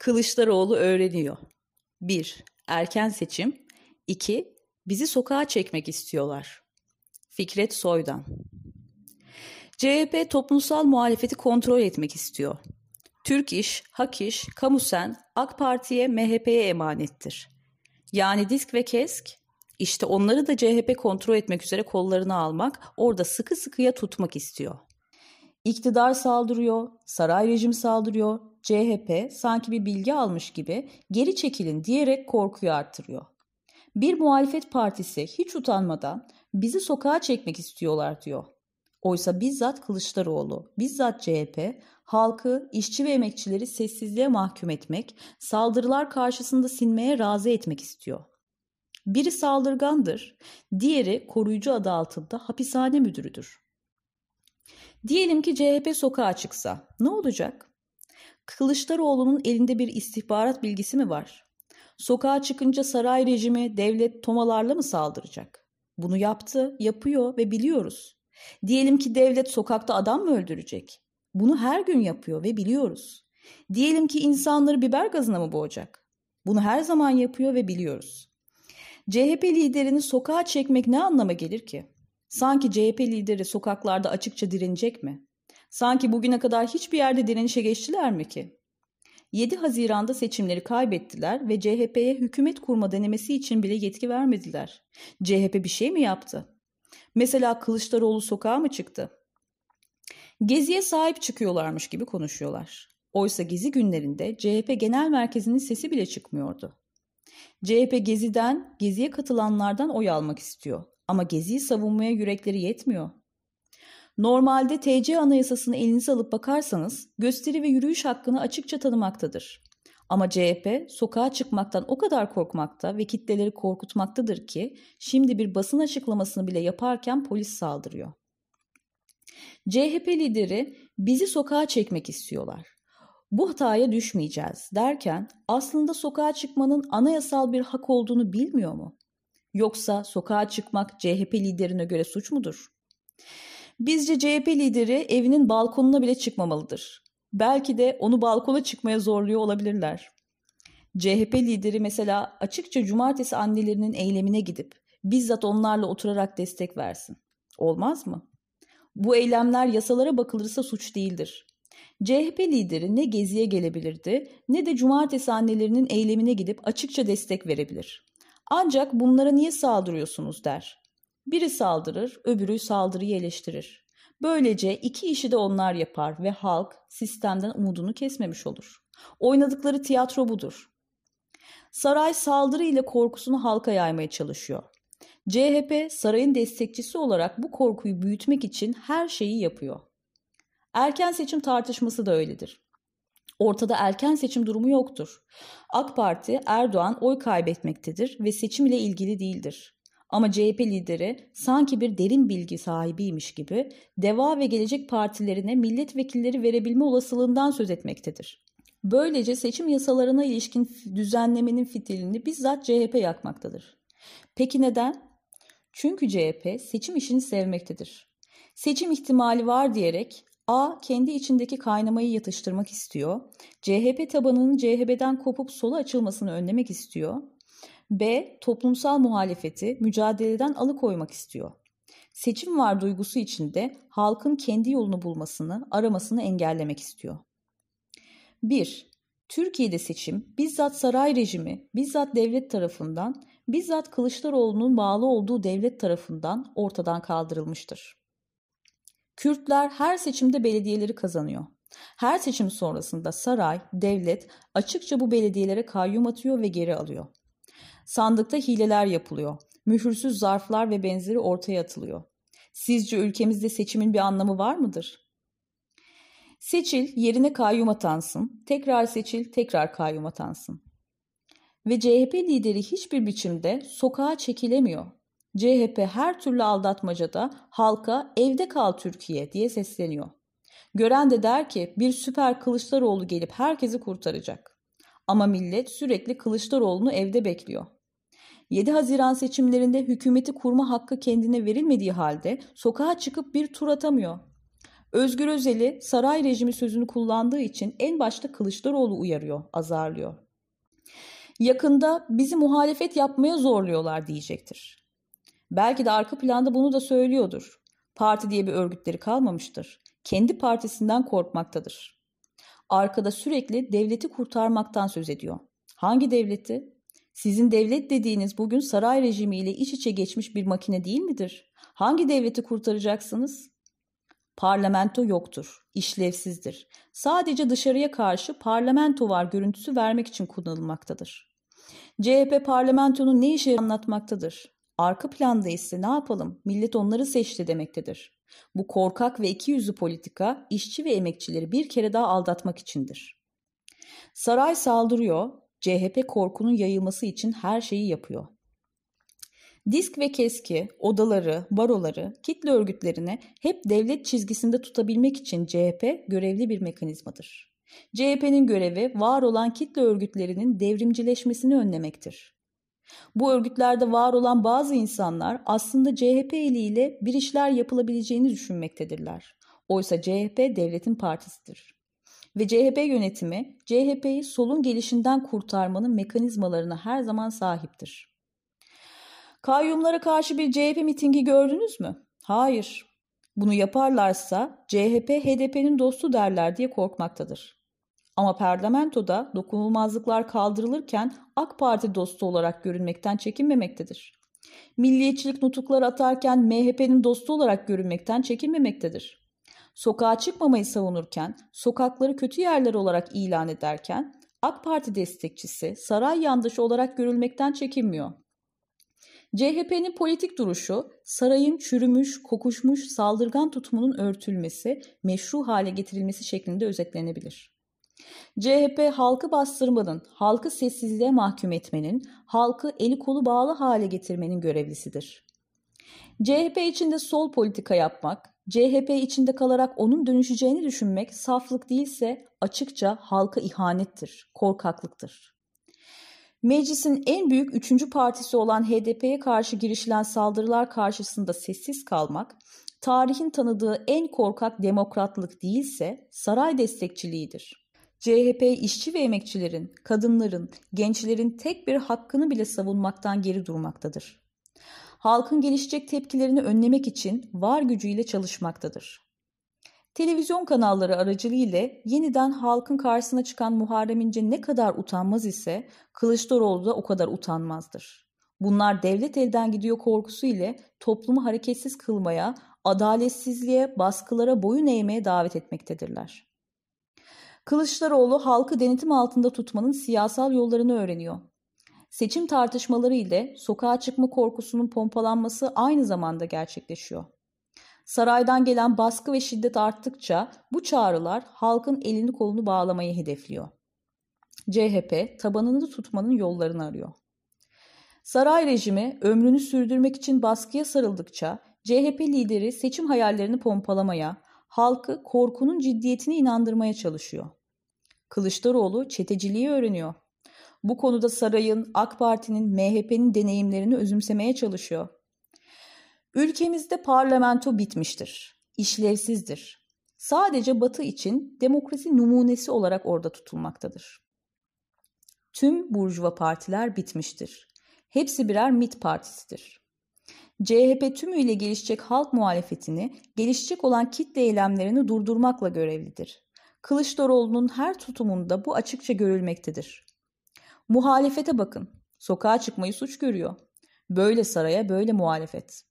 Kılıçdaroğlu öğreniyor. 1. Erken seçim. 2. Bizi sokağa çekmek istiyorlar. Fikret Soydan CHP toplumsal muhalefeti kontrol etmek istiyor. Türk İş, Hak İş, Kamusen, AK Parti'ye, MHP'ye emanettir. Yani disk ve kesk, işte onları da CHP kontrol etmek üzere kollarına almak, orada sıkı sıkıya tutmak istiyor. İktidar saldırıyor, saray rejimi saldırıyor, CHP sanki bir bilgi almış gibi geri çekilin diyerek korkuyu artırıyor. Bir muhalefet partisi hiç utanmadan bizi sokağa çekmek istiyorlar diyor. Oysa bizzat Kılıçdaroğlu, bizzat CHP halkı, işçi ve emekçileri sessizliğe mahkum etmek, saldırılar karşısında sinmeye razı etmek istiyor. Biri saldırgandır, diğeri koruyucu adı altında hapishane müdürüdür. Diyelim ki CHP sokağa çıksa ne olacak? Kılıçdaroğlu'nun elinde bir istihbarat bilgisi mi var? Sokağa çıkınca saray rejimi devlet tomalarla mı saldıracak? Bunu yaptı, yapıyor ve biliyoruz. Diyelim ki devlet sokakta adam mı öldürecek? Bunu her gün yapıyor ve biliyoruz. Diyelim ki insanları biber gazına mı boğacak? Bunu her zaman yapıyor ve biliyoruz. CHP liderini sokağa çekmek ne anlama gelir ki? Sanki CHP lideri sokaklarda açıkça direnecek mi? Sanki bugüne kadar hiçbir yerde direnişe geçtiler mi ki? 7 Haziran'da seçimleri kaybettiler ve CHP'ye hükümet kurma denemesi için bile yetki vermediler. CHP bir şey mi yaptı? Mesela Kılıçdaroğlu sokağa mı çıktı? Geziye sahip çıkıyorlarmış gibi konuşuyorlar. Oysa gezi günlerinde CHP genel merkezinin sesi bile çıkmıyordu. CHP geziden, geziye katılanlardan oy almak istiyor. Ama geziyi savunmaya yürekleri yetmiyor. Normalde TC anayasasını elinize alıp bakarsanız gösteri ve yürüyüş hakkını açıkça tanımaktadır. Ama CHP sokağa çıkmaktan o kadar korkmakta ve kitleleri korkutmaktadır ki şimdi bir basın açıklamasını bile yaparken polis saldırıyor. CHP lideri bizi sokağa çekmek istiyorlar. Bu hataya düşmeyeceğiz derken aslında sokağa çıkmanın anayasal bir hak olduğunu bilmiyor mu? Yoksa sokağa çıkmak CHP liderine göre suç mudur? Bizce CHP lideri evinin balkonuna bile çıkmamalıdır. Belki de onu balkona çıkmaya zorluyor olabilirler. CHP lideri mesela açıkça cumartesi annelerinin eylemine gidip bizzat onlarla oturarak destek versin. Olmaz mı? Bu eylemler yasalara bakılırsa suç değildir. CHP lideri ne geziye gelebilirdi ne de cumartesi annelerinin eylemine gidip açıkça destek verebilir. Ancak bunlara niye saldırıyorsunuz der. Biri saldırır, öbürü saldırıyı eleştirir. Böylece iki işi de onlar yapar ve halk sistemden umudunu kesmemiş olur. Oynadıkları tiyatro budur. Saray saldırı ile korkusunu halka yaymaya çalışıyor. CHP sarayın destekçisi olarak bu korkuyu büyütmek için her şeyi yapıyor. Erken seçim tartışması da öyledir. Ortada erken seçim durumu yoktur. AK Parti Erdoğan oy kaybetmektedir ve seçim ile ilgili değildir. Ama CHP lideri sanki bir derin bilgi sahibiymiş gibi Deva ve Gelecek partilerine milletvekilleri verebilme olasılığından söz etmektedir. Böylece seçim yasalarına ilişkin düzenlemenin fitilini bizzat CHP yakmaktadır. Peki neden? Çünkü CHP seçim işini sevmektedir. Seçim ihtimali var diyerek A kendi içindeki kaynamayı yatıştırmak istiyor. CHP tabanının CHP'den kopup sola açılmasını önlemek istiyor. B. Toplumsal muhalefeti mücadeleden alıkoymak istiyor. Seçim var duygusu içinde halkın kendi yolunu bulmasını, aramasını engellemek istiyor. 1. Türkiye'de seçim bizzat saray rejimi, bizzat devlet tarafından, bizzat Kılıçdaroğlu'nun bağlı olduğu devlet tarafından ortadan kaldırılmıştır. Kürtler her seçimde belediyeleri kazanıyor. Her seçim sonrasında saray, devlet açıkça bu belediyelere kayyum atıyor ve geri alıyor. Sandıkta hileler yapılıyor. Mühürsüz zarflar ve benzeri ortaya atılıyor. Sizce ülkemizde seçimin bir anlamı var mıdır? Seçil, yerine kayyum atansın. Tekrar seçil, tekrar kayyum atansın. Ve CHP lideri hiçbir biçimde sokağa çekilemiyor. CHP her türlü aldatmacada halka evde kal Türkiye diye sesleniyor. Gören de der ki bir süper Kılıçdaroğlu gelip herkesi kurtaracak. Ama millet sürekli Kılıçdaroğlu'nu evde bekliyor. 7 Haziran seçimlerinde hükümeti kurma hakkı kendine verilmediği halde sokağa çıkıp bir tur atamıyor. Özgür Özel'i saray rejimi sözünü kullandığı için en başta Kılıçdaroğlu uyarıyor, azarlıyor. Yakında bizi muhalefet yapmaya zorluyorlar diyecektir. Belki de arka planda bunu da söylüyordur. Parti diye bir örgütleri kalmamıştır. Kendi partisinden korkmaktadır. Arkada sürekli devleti kurtarmaktan söz ediyor. Hangi devleti? Sizin devlet dediğiniz bugün saray rejimiyle iç içe geçmiş bir makine değil midir? Hangi devleti kurtaracaksınız? Parlamento yoktur, işlevsizdir. Sadece dışarıya karşı parlamento var görüntüsü vermek için kullanılmaktadır. CHP parlamentonun ne işe anlatmaktadır? Arka planda ise ne yapalım? Millet onları seçti demektedir. Bu korkak ve ikiyüzlü politika işçi ve emekçileri bir kere daha aldatmak içindir. Saray saldırıyor, CHP korkunun yayılması için her şeyi yapıyor. Disk ve keski, odaları, baroları, kitle örgütlerini hep devlet çizgisinde tutabilmek için CHP görevli bir mekanizmadır. CHP'nin görevi var olan kitle örgütlerinin devrimcileşmesini önlemektir. Bu örgütlerde var olan bazı insanlar aslında CHP eliyle bir işler yapılabileceğini düşünmektedirler. Oysa CHP devletin partisidir. Ve CHP yönetimi CHP'yi solun gelişinden kurtarmanın mekanizmalarına her zaman sahiptir. Kayyumlara karşı bir CHP mitingi gördünüz mü? Hayır. Bunu yaparlarsa CHP HDP'nin dostu derler diye korkmaktadır. Ama parlamentoda dokunulmazlıklar kaldırılırken AK Parti dostu olarak görünmekten çekinmemektedir. Milliyetçilik nutukları atarken MHP'nin dostu olarak görünmekten çekinmemektedir. Sokağa çıkmamayı savunurken, sokakları kötü yerler olarak ilan ederken AK Parti destekçisi, saray yandaşı olarak görülmekten çekinmiyor. CHP'nin politik duruşu sarayın çürümüş, kokuşmuş, saldırgan tutumunun örtülmesi, meşru hale getirilmesi şeklinde özetlenebilir. CHP halkı bastırmanın, halkı sessizliğe mahkum etmenin, halkı eli kolu bağlı hale getirmenin görevlisidir. CHP içinde sol politika yapmak, CHP içinde kalarak onun dönüşeceğini düşünmek saflık değilse açıkça halka ihanettir, korkaklıktır. Meclisin en büyük üçüncü partisi olan HDP'ye karşı girişilen saldırılar karşısında sessiz kalmak, tarihin tanıdığı en korkak demokratlık değilse saray destekçiliğidir. CHP işçi ve emekçilerin, kadınların, gençlerin tek bir hakkını bile savunmaktan geri durmaktadır. Halkın gelişecek tepkilerini önlemek için var gücüyle çalışmaktadır. Televizyon kanalları aracılığıyla yeniden halkın karşısına çıkan Muharrem İnce ne kadar utanmaz ise Kılıçdaroğlu da o kadar utanmazdır. Bunlar devlet elden gidiyor korkusu ile toplumu hareketsiz kılmaya, adaletsizliğe, baskılara boyun eğmeye davet etmektedirler. Kılıçdaroğlu halkı denetim altında tutmanın siyasal yollarını öğreniyor. Seçim tartışmaları ile sokağa çıkma korkusunun pompalanması aynı zamanda gerçekleşiyor. Saraydan gelen baskı ve şiddet arttıkça bu çağrılar halkın elini kolunu bağlamayı hedefliyor. CHP tabanını tutmanın yollarını arıyor. Saray rejimi ömrünü sürdürmek için baskıya sarıldıkça CHP lideri seçim hayallerini pompalamaya, halkı korkunun ciddiyetine inandırmaya çalışıyor. Kılıçdaroğlu çeteciliği öğreniyor. Bu konuda sarayın, AK Parti'nin, MHP'nin deneyimlerini özümsemeye çalışıyor. Ülkemizde parlamento bitmiştir, işlevsizdir. Sadece Batı için demokrasi numunesi olarak orada tutulmaktadır. Tüm burjuva partiler bitmiştir. Hepsi birer MIT partisidir. CHP tümüyle gelişecek halk muhalefetini, gelişecek olan kitle eylemlerini durdurmakla görevlidir. Kılıçdaroğlu'nun her tutumunda bu açıkça görülmektedir. Muhalefete bakın. Sokağa çıkmayı suç görüyor. Böyle saraya böyle muhalefet.